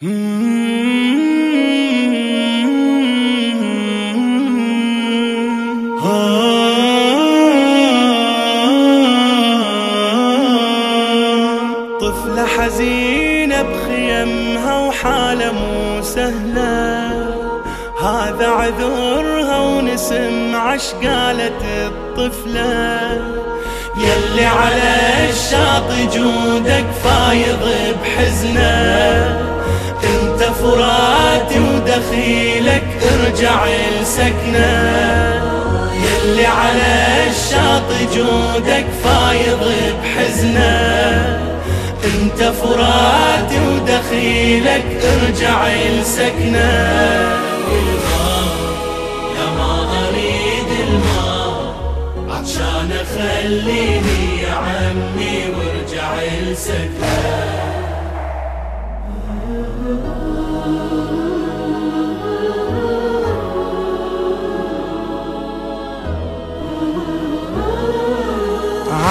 طفلة حزينة بخيمها وحالة مو سهلة. هذا عذرها ونسم عش قالت الطفلة. يلي على الشاطئ جودك فايض بحزنة. فراتي ودخيلك ارجع لسكنه. يلي على الشاطئ جودك فايض بحزنه. انت فراتي ودخيلك ارجع لسكنه. يا ما أريد الماء عطشان خليني يا عمي وارجع لسكنه.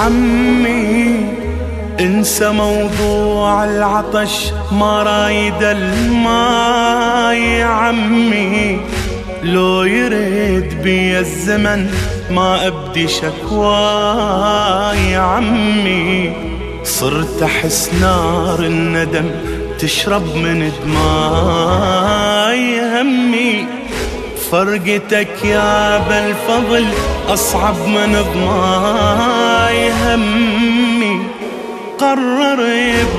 عمي انسى موضوع العطش ما رايد الماء يا عمي لو يريد بي الزمن ما أبدي شكوى يا عمي صرت أحس نار الندم تشرب من دماي. همي فرقتك يا بالفضل أصعب من ضماي. همي قرر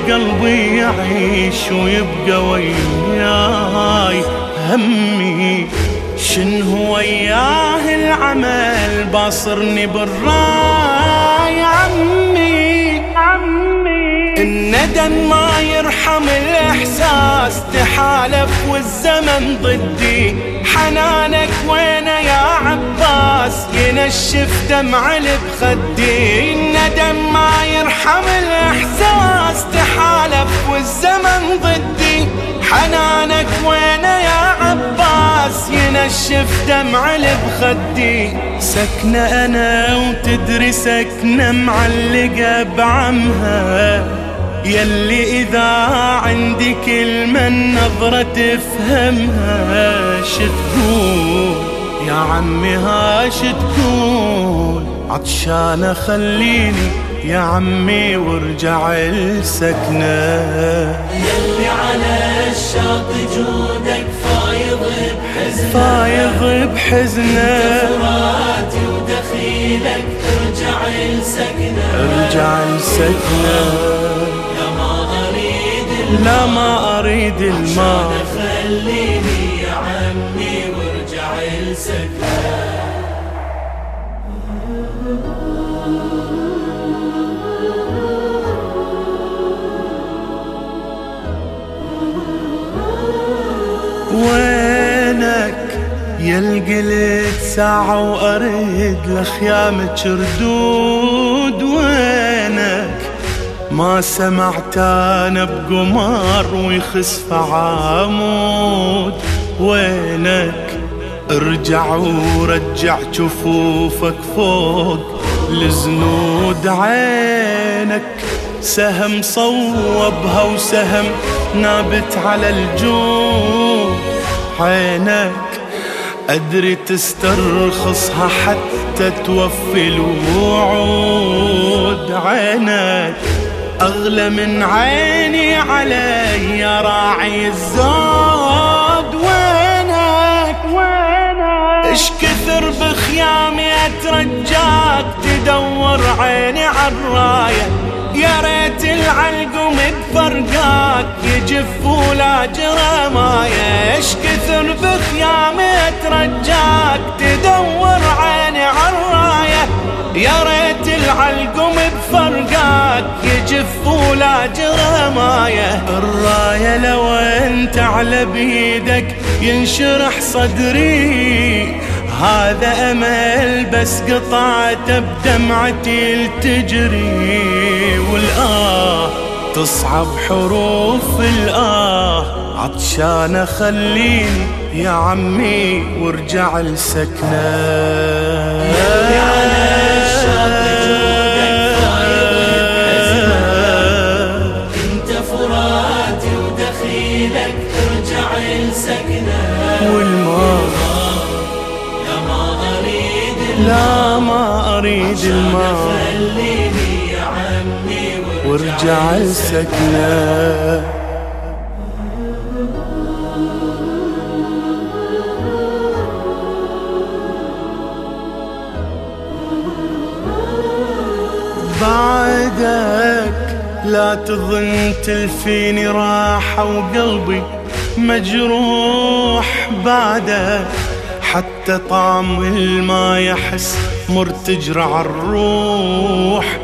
بقلبي يعيش ويبقى وياي. همي شنو وياه العمل باصرني بالراي عمي. عمي. الندم ما يرحم الإحساس تحالف والزمن ضدي. حنانك وين يا عباس؟ ينشف دمع بخدي الندم ما يرحم الإحساس تحالف والزمن ضدي. حنانك وين يا عباس؟ ينشف دمع بخدي سكنة أنا وتدري سكنة معلقة بعمها. يلي إذا عندي كلمة النظرة تفهمها شتقول. يا عمي ها شتقول عطشانة خليني يا عمي وارجع السكنة يلي على الشاطئ جودك فايض بحزنة. فايض بحزنة. فراتي ودخيلك ارجع لسكنة. ارجع السكنة اريد لا ما أريد الماء. خليني يا عمي وارجع لسكنه وينك يلقلت ساعة وأريد لخيامك ردود وينك ما سمعت أنا بقمار ويخسف عمود. وينك؟ ارجع ورجع جفوفك فوق. لزنود عينك سهم صوبها وسهم نابت على الجود. عينك أدري تسترخصها حتى توفي الوعود. عينك أغلى من عيني علي يا راعي الزود. وينك؟ وينك؟ اش كثر بخيامي أترجاك تدور عيني عالرايه يا ريت العلقم بفرقاك يجف ولا جرى إيش كثر بخيامي أترجاك تدور عيني عالرايه يا ريت العلقم بفرقاك يجف ولا جرى ماية. الراية لو انت على بيدك ينشرح صدري هذا أمل بس قطعته بدمعتي تجري والآه تصعب حروف الآه عطشانة خليني يا عمي وارجع لسكنة. وارجع السكنه بعدك لا تظن تلفيني راحة وقلبي مجروح بعدك. حتى طعم الماء يحس مرتجرع الروح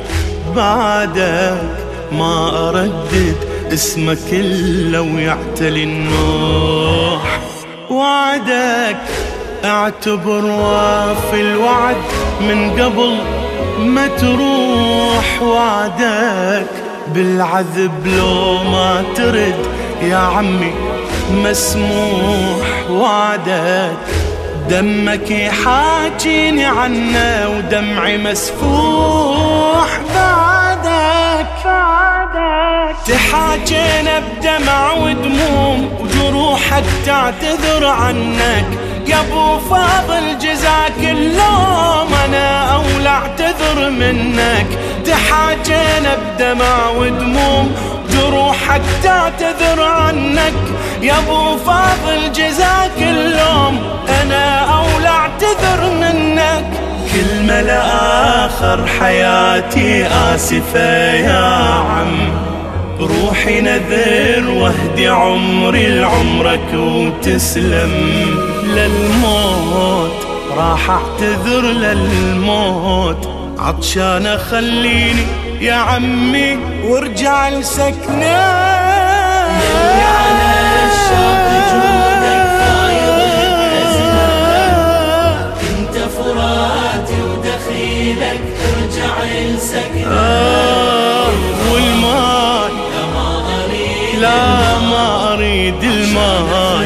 بعدك. ما أردد اسمك إلا ويعتلي النوح. وعدك أعتبر وافي الوعد من قبل ما تروح. وعدك بالعذب لو ما ترد يا عمي مسموح. وعدك دمك يحاكيني عنه ودمعي مسفوح. بعدك تحاكينا بدمع ودموم وجروحك تعتذر عنك. يا أبو فاضل جزاك اللوم أنا أولى أعتذر منك. تحاجينا بدمع ودموم جروحك تعتذر عنك. يا أبو فاضل جزاك اللوم أنا أولى أعتذر منك. كلمة لآخر حياتي آسفة يا عم. روحي نذر واهدي عمري لعمرك وتسلم للموت. راح اعتذر للموت. عطشانة خليني يا عمي وارجع فراتي ودخيلك ارجع لسكنه ما أريد الماء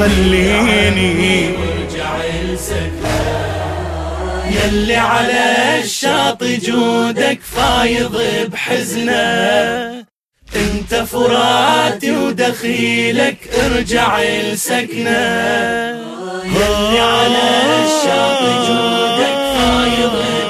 خليني ارجع لسكنه يلي على الشاط جودك فايض بحزنه. انت فراتي ودخيلك ارجع لسكنه. يلي على الشاط جودك فايض بحزنه